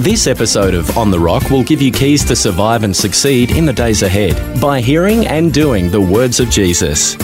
This episode of On the Rock will give you keys to survive and succeed in the days ahead by hearing and doing the words of Jesus.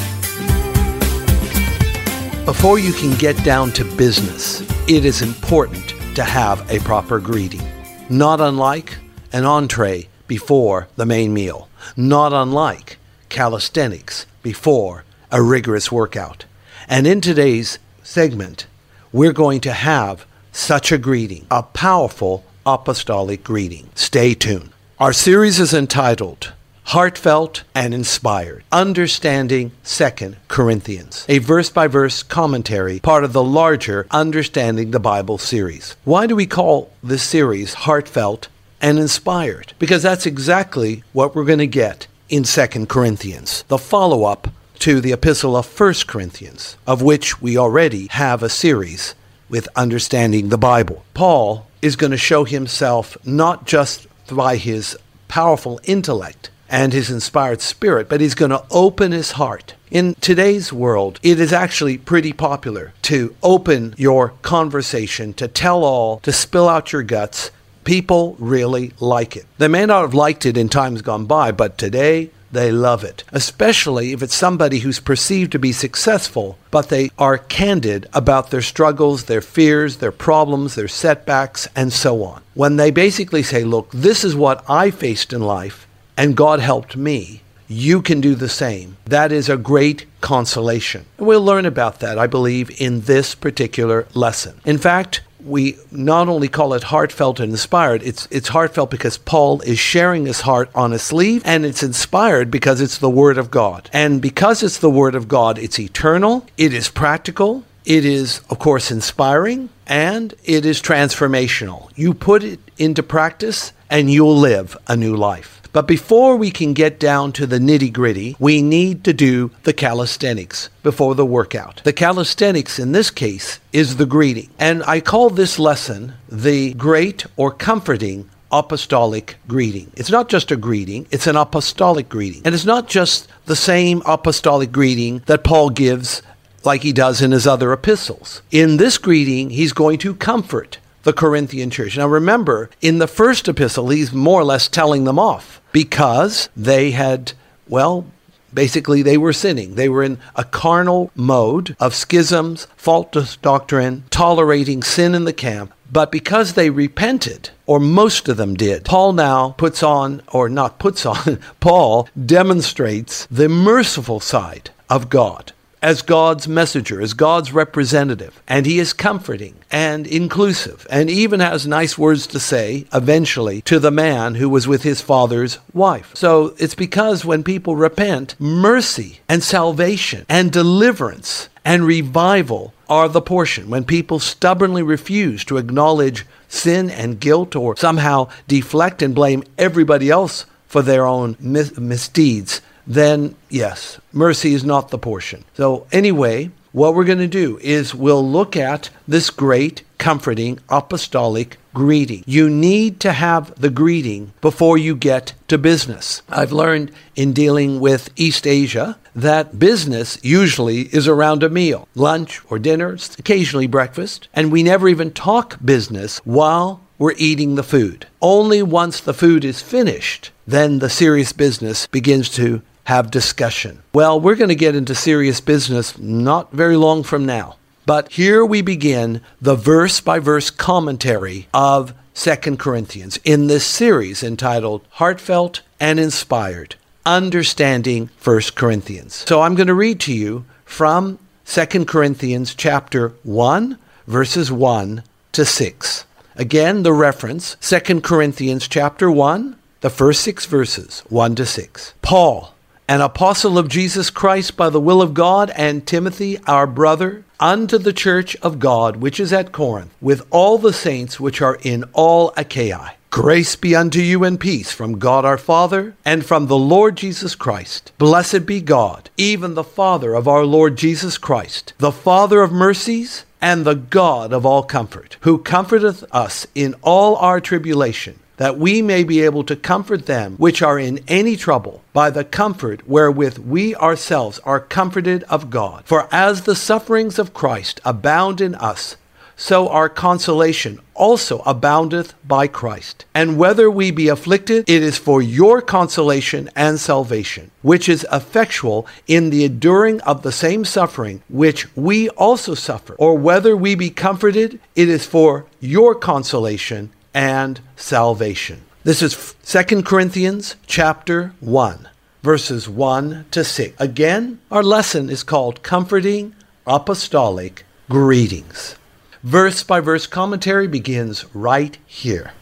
Before you can get down to business, it is important to have a proper greeting. Not unlike an entree before the main meal, not unlike calisthenics before a rigorous workout. And in today's segment, we're going to have such a greeting, a powerful apostolic greeting. Stay tuned. Our series is entitled Heartfelt and Inspired Understanding 2 Corinthians, a verse by verse commentary, part of the larger Understanding the Bible series. Why do we call this series Heartfelt and Inspired? Because that's exactly what we're going to get in 2 Corinthians, the follow up to the epistle of 1 Corinthians, of which we already have a series with understanding the Bible. Paul is going to show himself not just by his powerful intellect and his inspired spirit, but he's going to open his heart. In today's world, it is actually pretty popular to open your conversation, to tell all, to spill out your guts. People really like it. They may not have liked it in times gone by, but today they love it, especially if it's somebody who's perceived to be successful, but they are candid about their struggles, their fears, their problems, their setbacks, and so on. When they basically say, Look, this is what I faced in life, and God helped me. You can do the same. That is a great consolation. We'll learn about that, I believe, in this particular lesson. In fact, we not only call it heartfelt and inspired, it's it's heartfelt because Paul is sharing his heart on a sleeve, and it's inspired because it's the Word of God. And because it's the Word of God, it's eternal, it is practical, it is, of course, inspiring, and it is transformational. You put it into practice, and you'll live a new life. But before we can get down to the nitty gritty, we need to do the calisthenics before the workout. The calisthenics in this case is the greeting. And I call this lesson the great or comforting apostolic greeting. It's not just a greeting, it's an apostolic greeting. And it's not just the same apostolic greeting that Paul gives like he does in his other epistles. In this greeting, he's going to comfort the Corinthian church. Now remember, in the first epistle, he's more or less telling them off because they had, well, basically they were sinning. They were in a carnal mode of schisms, false doctrine, tolerating sin in the camp. But because they repented, or most of them did, Paul now puts on, or not puts on, Paul demonstrates the merciful side of God as God's messenger, as God's representative. And he is comforting and inclusive and even has nice words to say eventually to the man who was with his father's wife. So it's because when people repent, mercy and salvation and deliverance and revival are the portion. When people stubbornly refuse to acknowledge sin and guilt or somehow deflect and blame everybody else for their own mis- misdeeds, then yes, mercy is not the portion. So, anyway, what we're going to do is we'll look at this great, comforting, apostolic greeting. You need to have the greeting before you get to business. I've learned in dealing with East Asia that business usually is around a meal, lunch or dinner, occasionally breakfast, and we never even talk business while we're eating the food. Only once the food is finished, then the serious business begins to have discussion. Well, we're going to get into serious business not very long from now. But here we begin the verse by verse commentary of 2 Corinthians in this series entitled Heartfelt and Inspired understanding 1 Corinthians. So I'm going to read to you from 2 Corinthians chapter 1 verses 1 to 6. Again, the reference 2 Corinthians chapter 1, the first 6 verses, 1 to 6. Paul, an apostle of Jesus Christ by the will of God, and Timothy, our brother, unto the church of God which is at Corinth, with all the saints which are in all Achaia. Grace be unto you and peace from God our Father and from the Lord Jesus Christ. Blessed be God, even the Father of our Lord Jesus Christ, the Father of mercies and the God of all comfort, who comforteth us in all our tribulation that we may be able to comfort them which are in any trouble by the comfort wherewith we ourselves are comforted of God. For as the sufferings of Christ abound in us, so our consolation also aboundeth by Christ. And whether we be afflicted, it is for your consolation and salvation, which is effectual in the enduring of the same suffering which we also suffer. Or whether we be comforted, it is for your consolation and salvation. This is 2 Corinthians chapter 1, verses 1 to 6. Again, our lesson is called Comforting Apostolic Greetings. Verse by verse commentary begins right here.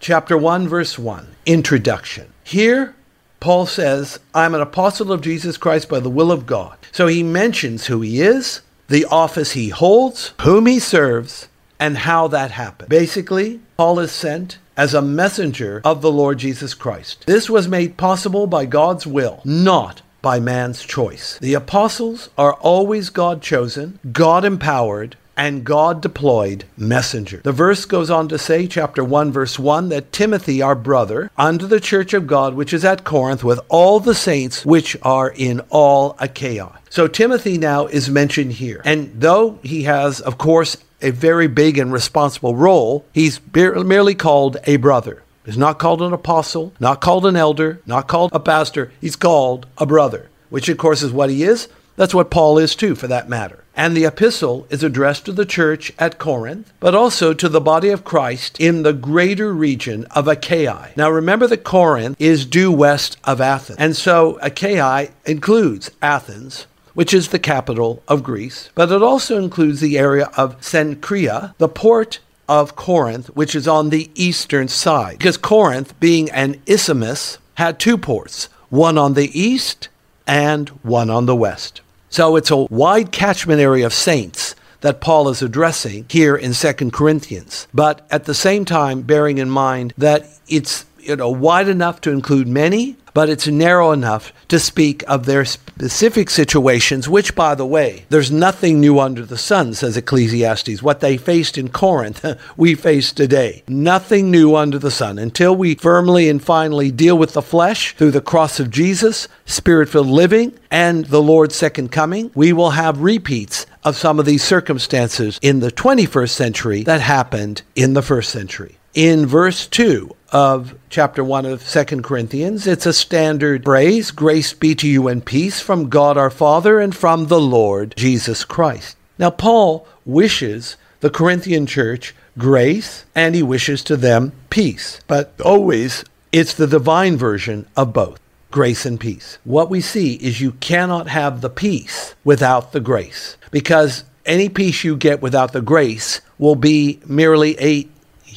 Chapter 1, verse 1, Introduction. Here, Paul says, I'm an apostle of Jesus Christ by the will of God. So he mentions who he is, the office he holds, whom he serves, and how that happened. Basically, Paul is sent as a messenger of the Lord Jesus Christ. This was made possible by God's will, not by man's choice. The apostles are always God chosen, God empowered, and God deployed messenger. The verse goes on to say, chapter 1, verse 1, that Timothy, our brother, unto the church of God which is at Corinth, with all the saints which are in all Achaia. So Timothy now is mentioned here. And though he has, of course, a very big and responsible role, he's merely called a brother. He's not called an apostle, not called an elder, not called a pastor. He's called a brother, which of course is what he is. That's what Paul is too, for that matter. And the epistle is addressed to the church at Corinth, but also to the body of Christ in the greater region of Achaia. Now remember that Corinth is due west of Athens. And so Achaia includes Athens, which is the capital of Greece, but it also includes the area of Cenchrea, the port of Corinth, which is on the eastern side. Because Corinth, being an isthmus, had two ports, one on the east and one on the west. So it's a wide catchment area of saints that Paul is addressing here in 2 Corinthians. But at the same time, bearing in mind that it's you know wide enough to include many, but it's narrow enough to speak of their specific situations, which, by the way, there's nothing new under the sun, says Ecclesiastes. What they faced in Corinth, we face today. Nothing new under the sun. Until we firmly and finally deal with the flesh through the cross of Jesus, spirit filled living, and the Lord's second coming, we will have repeats of some of these circumstances in the 21st century that happened in the first century. In verse 2 of chapter 1 of Second Corinthians. It's a standard phrase Grace be to you and peace from God our Father and from the Lord Jesus Christ. Now, Paul wishes the Corinthian church grace and he wishes to them peace, but always it's the divine version of both grace and peace. What we see is you cannot have the peace without the grace because any peace you get without the grace will be merely a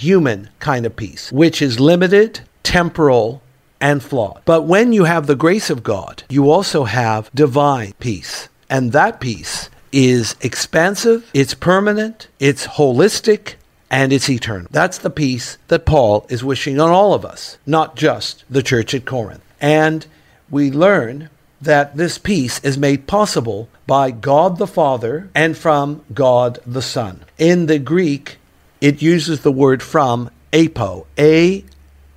human kind of peace, which is limited, temporal, and flawed. But when you have the grace of God, you also have divine peace. And that peace is expansive, it's permanent, it's holistic, and it's eternal. That's the peace that Paul is wishing on all of us, not just the church at Corinth. And we learn that this peace is made possible by God the Father and from God the Son. In the Greek, it uses the word from apo, A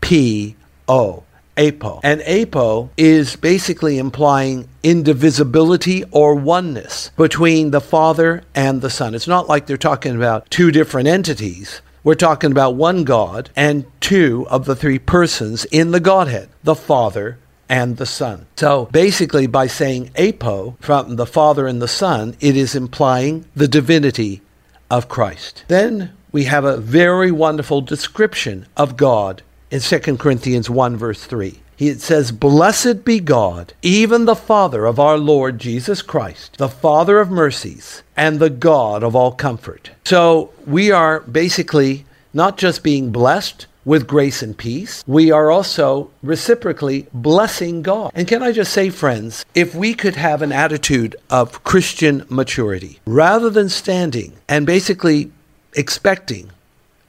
P O, apo. And apo is basically implying indivisibility or oneness between the Father and the Son. It's not like they're talking about two different entities. We're talking about one God and two of the three persons in the Godhead, the Father and the Son. So basically, by saying apo from the Father and the Son, it is implying the divinity of Christ. Then we have a very wonderful description of God in 2 Corinthians 1, verse 3. it says, Blessed be God, even the Father of our Lord Jesus Christ, the Father of mercies, and the God of all comfort. So we are basically not just being blessed, with grace and peace, we are also reciprocally blessing God. And can I just say, friends, if we could have an attitude of Christian maturity, rather than standing and basically expecting,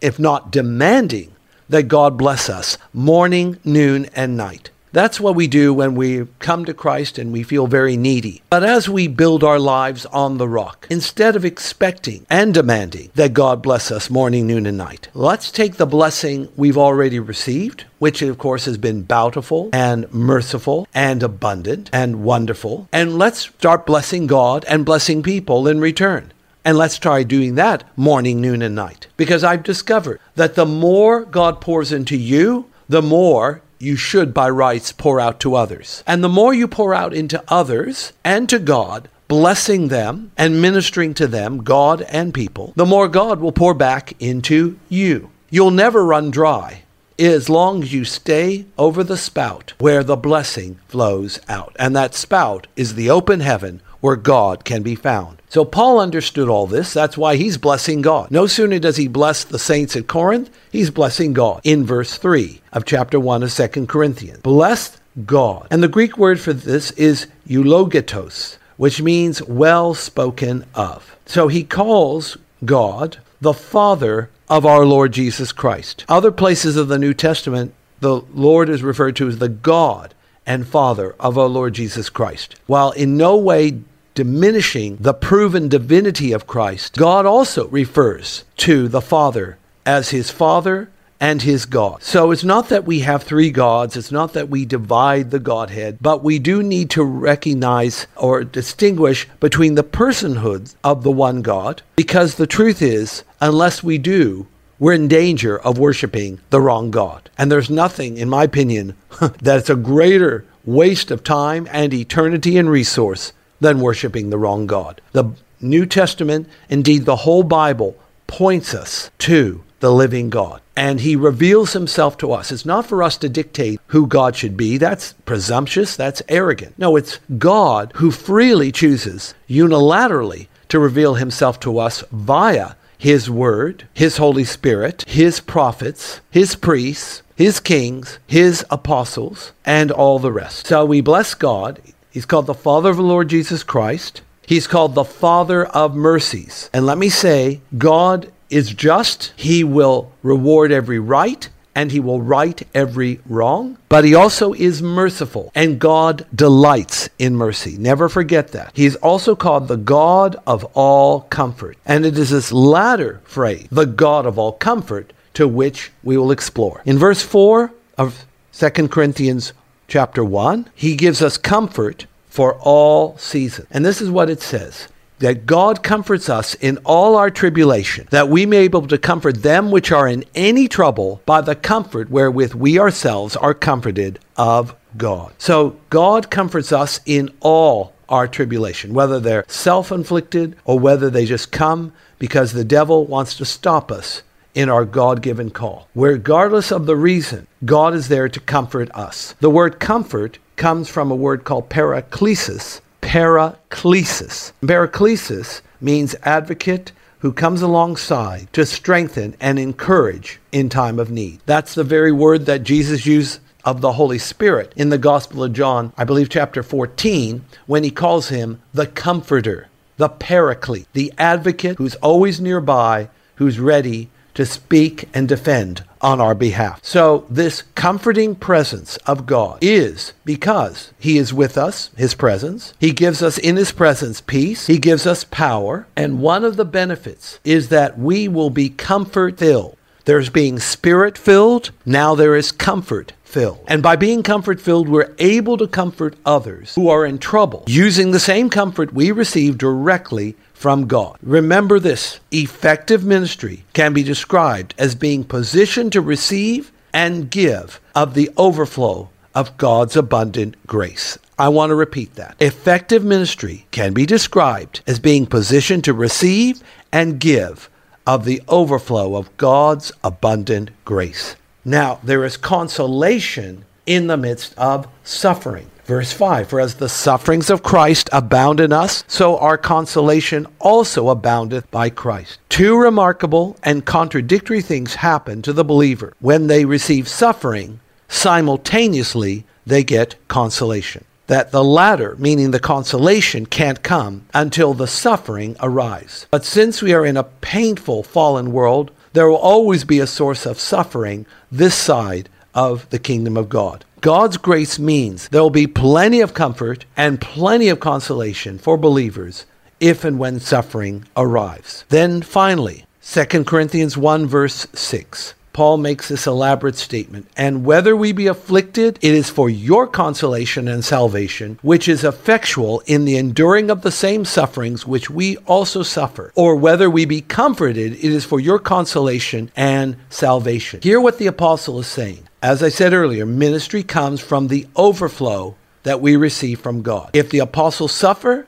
if not demanding, that God bless us morning, noon, and night. That's what we do when we come to Christ and we feel very needy. But as we build our lives on the rock, instead of expecting and demanding that God bless us morning, noon, and night, let's take the blessing we've already received, which of course has been bountiful and merciful and abundant and wonderful, and let's start blessing God and blessing people in return. And let's try doing that morning, noon, and night. Because I've discovered that the more God pours into you, the more you should by rights pour out to others. And the more you pour out into others and to God, blessing them and ministering to them, God and people, the more God will pour back into you. You'll never run dry as long as you stay over the spout where the blessing flows out. And that spout is the open heaven where God can be found. So Paul understood all this. That's why he's blessing God. No sooner does he bless the saints at Corinth, he's blessing God in verse 3 of chapter 1 of 2 Corinthians. Blessed God. And the Greek word for this is eulogetos, which means well spoken of. So he calls God the Father of our Lord Jesus Christ. Other places of the New Testament, the Lord is referred to as the God and Father of our Lord Jesus Christ. While in no way diminishing the proven divinity of Christ, God also refers to the Father as his Father and his God. So it's not that we have three gods, it's not that we divide the Godhead, but we do need to recognize or distinguish between the personhood of the one God, because the truth is, unless we do, we're in danger of worshiping the wrong God. And there's nothing, in my opinion, that's a greater waste of time and eternity and resource than worshiping the wrong God. The New Testament, indeed the whole Bible, points us to the living God. And he reveals himself to us. It's not for us to dictate who God should be. That's presumptuous. That's arrogant. No, it's God who freely chooses unilaterally to reveal himself to us via his word, his Holy Spirit, his prophets, his priests, his kings, his apostles, and all the rest. So we bless God. He's called the Father of the Lord Jesus Christ. He's called the Father of mercies. And let me say, God is just. He will reward every right and he will right every wrong. But he also is merciful, and God delights in mercy. Never forget that. He is also called the God of all comfort. And it is this latter phrase, the God of all comfort, to which we will explore. In verse 4 of 2 Corinthians chapter 1, he gives us comfort for all seasons. And this is what it says that God comforts us in all our tribulation, that we may be able to comfort them which are in any trouble by the comfort wherewith we ourselves are comforted of God. So God comforts us in all our tribulation, whether they're self inflicted or whether they just come because the devil wants to stop us in our God given call. Regardless of the reason, God is there to comfort us. The word comfort comes from a word called paraklesis, paraklesis. Paraklesis means advocate who comes alongside to strengthen and encourage in time of need. That's the very word that Jesus used of the Holy Spirit in the Gospel of John, I believe chapter 14, when he calls him the comforter, the paraclete, the advocate who's always nearby, who's ready to speak and defend on our behalf. So, this comforting presence of God is because He is with us, His presence. He gives us in His presence peace, He gives us power, and one of the benefits is that we will be comfort filled. There's being spirit filled, now there is comfort filled. And by being comfort filled, we're able to comfort others who are in trouble using the same comfort we receive directly from God. Remember this effective ministry can be described as being positioned to receive and give of the overflow of God's abundant grace. I want to repeat that. Effective ministry can be described as being positioned to receive and give of the overflow of God's abundant grace. Now, there is consolation in the midst of suffering. Verse 5 For as the sufferings of Christ abound in us, so our consolation also aboundeth by Christ. Two remarkable and contradictory things happen to the believer. When they receive suffering, simultaneously they get consolation. That the latter, meaning the consolation, can't come until the suffering arrives. But since we are in a painful fallen world, there will always be a source of suffering this side of the kingdom of God. God's grace means there will be plenty of comfort and plenty of consolation for believers if and when suffering arrives. Then finally, 2 Corinthians 1 verse 6. Paul makes this elaborate statement, and whether we be afflicted, it is for your consolation and salvation, which is effectual in the enduring of the same sufferings which we also suffer. Or whether we be comforted, it is for your consolation and salvation. Hear what the apostle is saying. As I said earlier, ministry comes from the overflow that we receive from God. If the apostles suffer,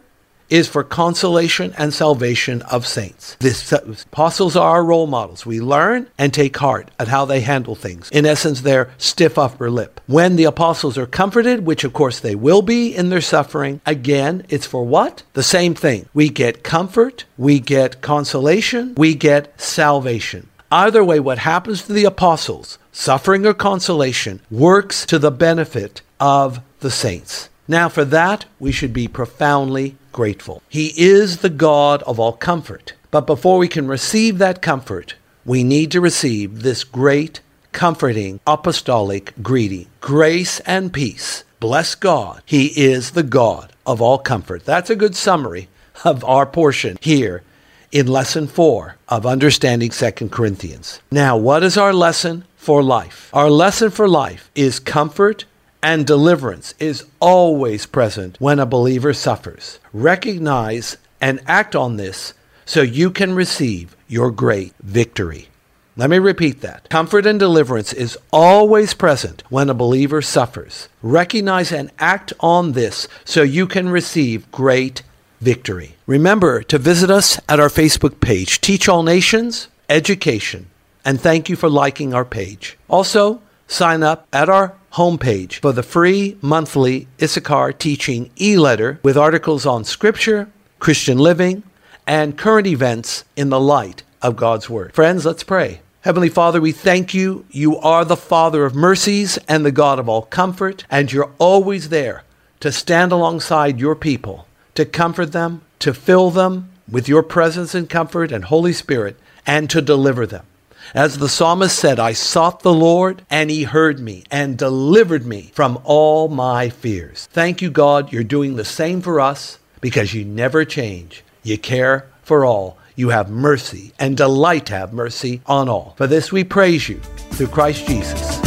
is for consolation and salvation of saints. The apostles are our role models. We learn and take heart at how they handle things. In essence, they're stiff upper lip. When the apostles are comforted, which of course they will be in their suffering, again, it's for what? The same thing. We get comfort, we get consolation, we get salvation. Either way, what happens to the apostles, suffering or consolation, works to the benefit of the saints. Now, for that, we should be profoundly grateful. He is the God of all comfort. But before we can receive that comfort, we need to receive this great, comforting, apostolic greeting grace and peace. Bless God. He is the God of all comfort. That's a good summary of our portion here in lesson four of understanding Second Corinthians. Now, what is our lesson for life? Our lesson for life is comfort and deliverance is always present when a believer suffers. Recognize and act on this so you can receive your great victory. Let me repeat that. Comfort and deliverance is always present when a believer suffers. Recognize and act on this so you can receive great victory. Remember to visit us at our Facebook page, Teach All Nations Education, and thank you for liking our page. Also, sign up at our homepage for the free monthly Issachar Teaching e letter with articles on Scripture, Christian living, and current events in the light of God's Word. Friends, let's pray. Heavenly Father, we thank you. You are the Father of mercies and the God of all comfort, and you're always there to stand alongside your people to comfort them, to fill them with your presence and comfort and Holy Spirit, and to deliver them. As the psalmist said, I sought the Lord, and he heard me and delivered me from all my fears. Thank you, God. You're doing the same for us because you never change. You care for all. You have mercy and delight to have mercy on all. For this we praise you through Christ Jesus.